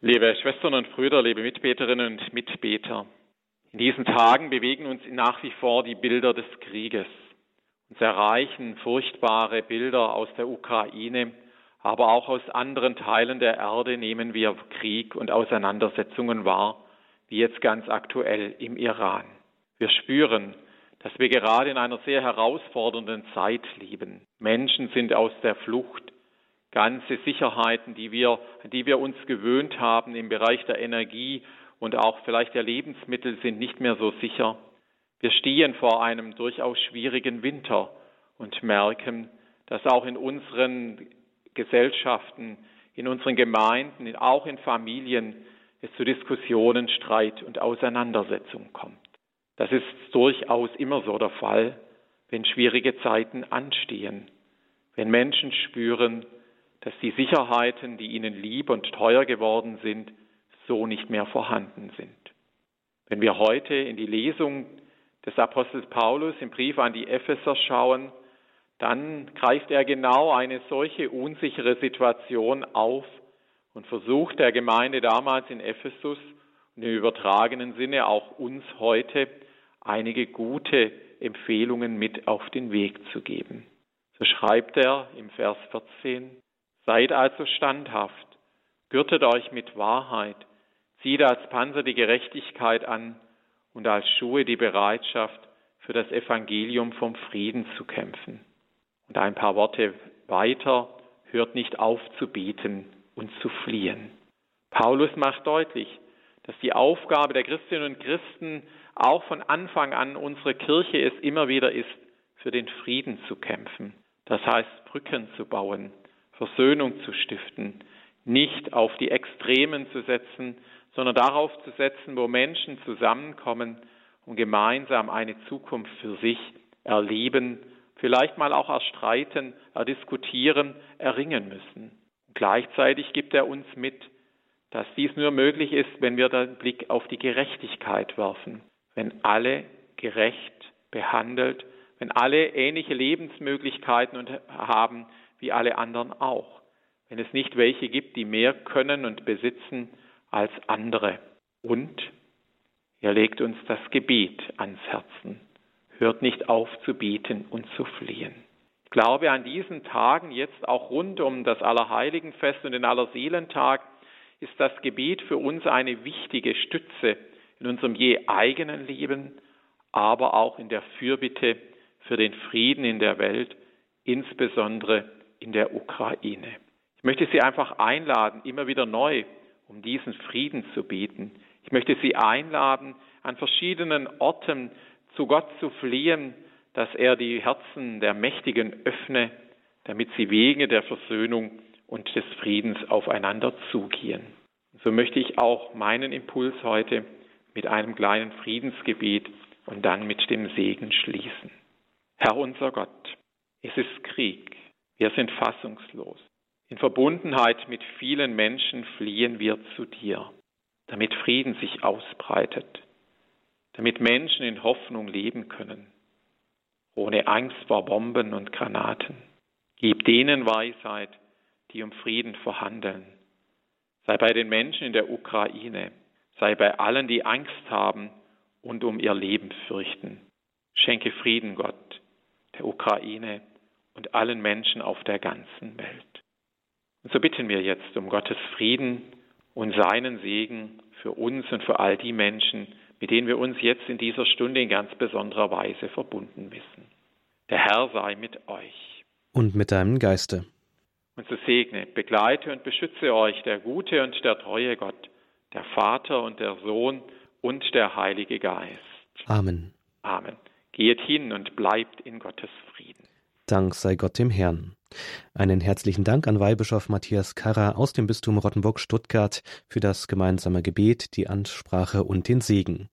Liebe Schwestern und Brüder, liebe Mitbeterinnen und Mitbeter, in diesen Tagen bewegen uns nach wie vor die Bilder des Krieges. Uns erreichen furchtbare Bilder aus der Ukraine, aber auch aus anderen Teilen der Erde nehmen wir Krieg und Auseinandersetzungen wahr, wie jetzt ganz aktuell im Iran. Wir spüren, dass wir gerade in einer sehr herausfordernden Zeit leben. Menschen sind aus der Flucht. Ganze Sicherheiten, die wir, die wir uns gewöhnt haben im Bereich der Energie und auch vielleicht der Lebensmittel, sind nicht mehr so sicher. Wir stehen vor einem durchaus schwierigen Winter und merken, dass auch in unseren Gesellschaften, in unseren Gemeinden, auch in Familien es zu Diskussionen, Streit und Auseinandersetzungen kommt. Das ist durchaus immer so der Fall, wenn schwierige Zeiten anstehen, wenn Menschen spüren, dass die Sicherheiten, die ihnen lieb und teuer geworden sind, so nicht mehr vorhanden sind. Wenn wir heute in die Lesung des Apostels Paulus im Brief an die Epheser schauen, dann greift er genau eine solche unsichere Situation auf und versucht der Gemeinde damals in Ephesus und im übertragenen Sinne auch uns heute einige gute Empfehlungen mit auf den Weg zu geben. So schreibt er im Vers 14, Seid also standhaft, gürtet euch mit Wahrheit, zieht als Panzer die Gerechtigkeit an und als Schuhe die Bereitschaft, für das Evangelium vom Frieden zu kämpfen. Und ein paar Worte weiter, hört nicht auf zu beten und zu fliehen. Paulus macht deutlich, dass die Aufgabe der Christinnen und Christen auch von Anfang an unsere Kirche es immer wieder ist, für den Frieden zu kämpfen. Das heißt, Brücken zu bauen, Versöhnung zu stiften, nicht auf die Extremen zu setzen, sondern darauf zu setzen, wo Menschen zusammenkommen und gemeinsam eine Zukunft für sich erleben, vielleicht mal auch erstreiten, erdiskutieren, erringen müssen. gleichzeitig gibt er uns mit, dass dies nur möglich ist, wenn wir den Blick auf die Gerechtigkeit werfen, wenn alle gerecht behandelt, wenn alle ähnliche Lebensmöglichkeiten haben wie alle anderen auch, wenn es nicht welche gibt, die mehr können und besitzen als andere. Und er legt uns das Gebet ans Herzen, hört nicht auf zu beten und zu fliehen. Ich glaube, an diesen Tagen, jetzt auch rund um das Allerheiligenfest und den Allerseelentag, ist das Gebet für uns eine wichtige Stütze in unserem je eigenen Leben, aber auch in der Fürbitte für den Frieden in der Welt, insbesondere in der Ukraine. Ich möchte Sie einfach einladen, immer wieder neu um diesen Frieden zu beten. Ich möchte Sie einladen, an verschiedenen Orten zu Gott zu fliehen, dass er die Herzen der Mächtigen öffne, damit sie Wege der Versöhnung und des Friedens aufeinander zugehen. So möchte ich auch meinen Impuls heute mit einem kleinen Friedensgebet und dann mit dem Segen schließen. Herr unser Gott, es ist Krieg. Wir sind fassungslos. In Verbundenheit mit vielen Menschen fliehen wir zu dir, damit Frieden sich ausbreitet, damit Menschen in Hoffnung leben können, ohne Angst vor Bomben und Granaten. Gib denen Weisheit, die um Frieden verhandeln. Sei bei den Menschen in der Ukraine, sei bei allen, die Angst haben und um ihr Leben fürchten. Schenke Frieden, Gott, der Ukraine und allen Menschen auf der ganzen Welt. Und so bitten wir jetzt um Gottes Frieden und seinen Segen für uns und für all die Menschen, mit denen wir uns jetzt in dieser Stunde in ganz besonderer Weise verbunden wissen. Der Herr sei mit euch. Und mit deinem Geiste. Und so segne, begleite und beschütze euch der gute und der treue Gott, der Vater und der Sohn und der Heilige Geist. Amen. Amen. Geht hin und bleibt in Gottes Frieden. Dank sei Gott dem Herrn. Einen herzlichen Dank an Weihbischof Matthias Karrer aus dem Bistum Rottenburg-Stuttgart für das gemeinsame Gebet, die Ansprache und den Segen.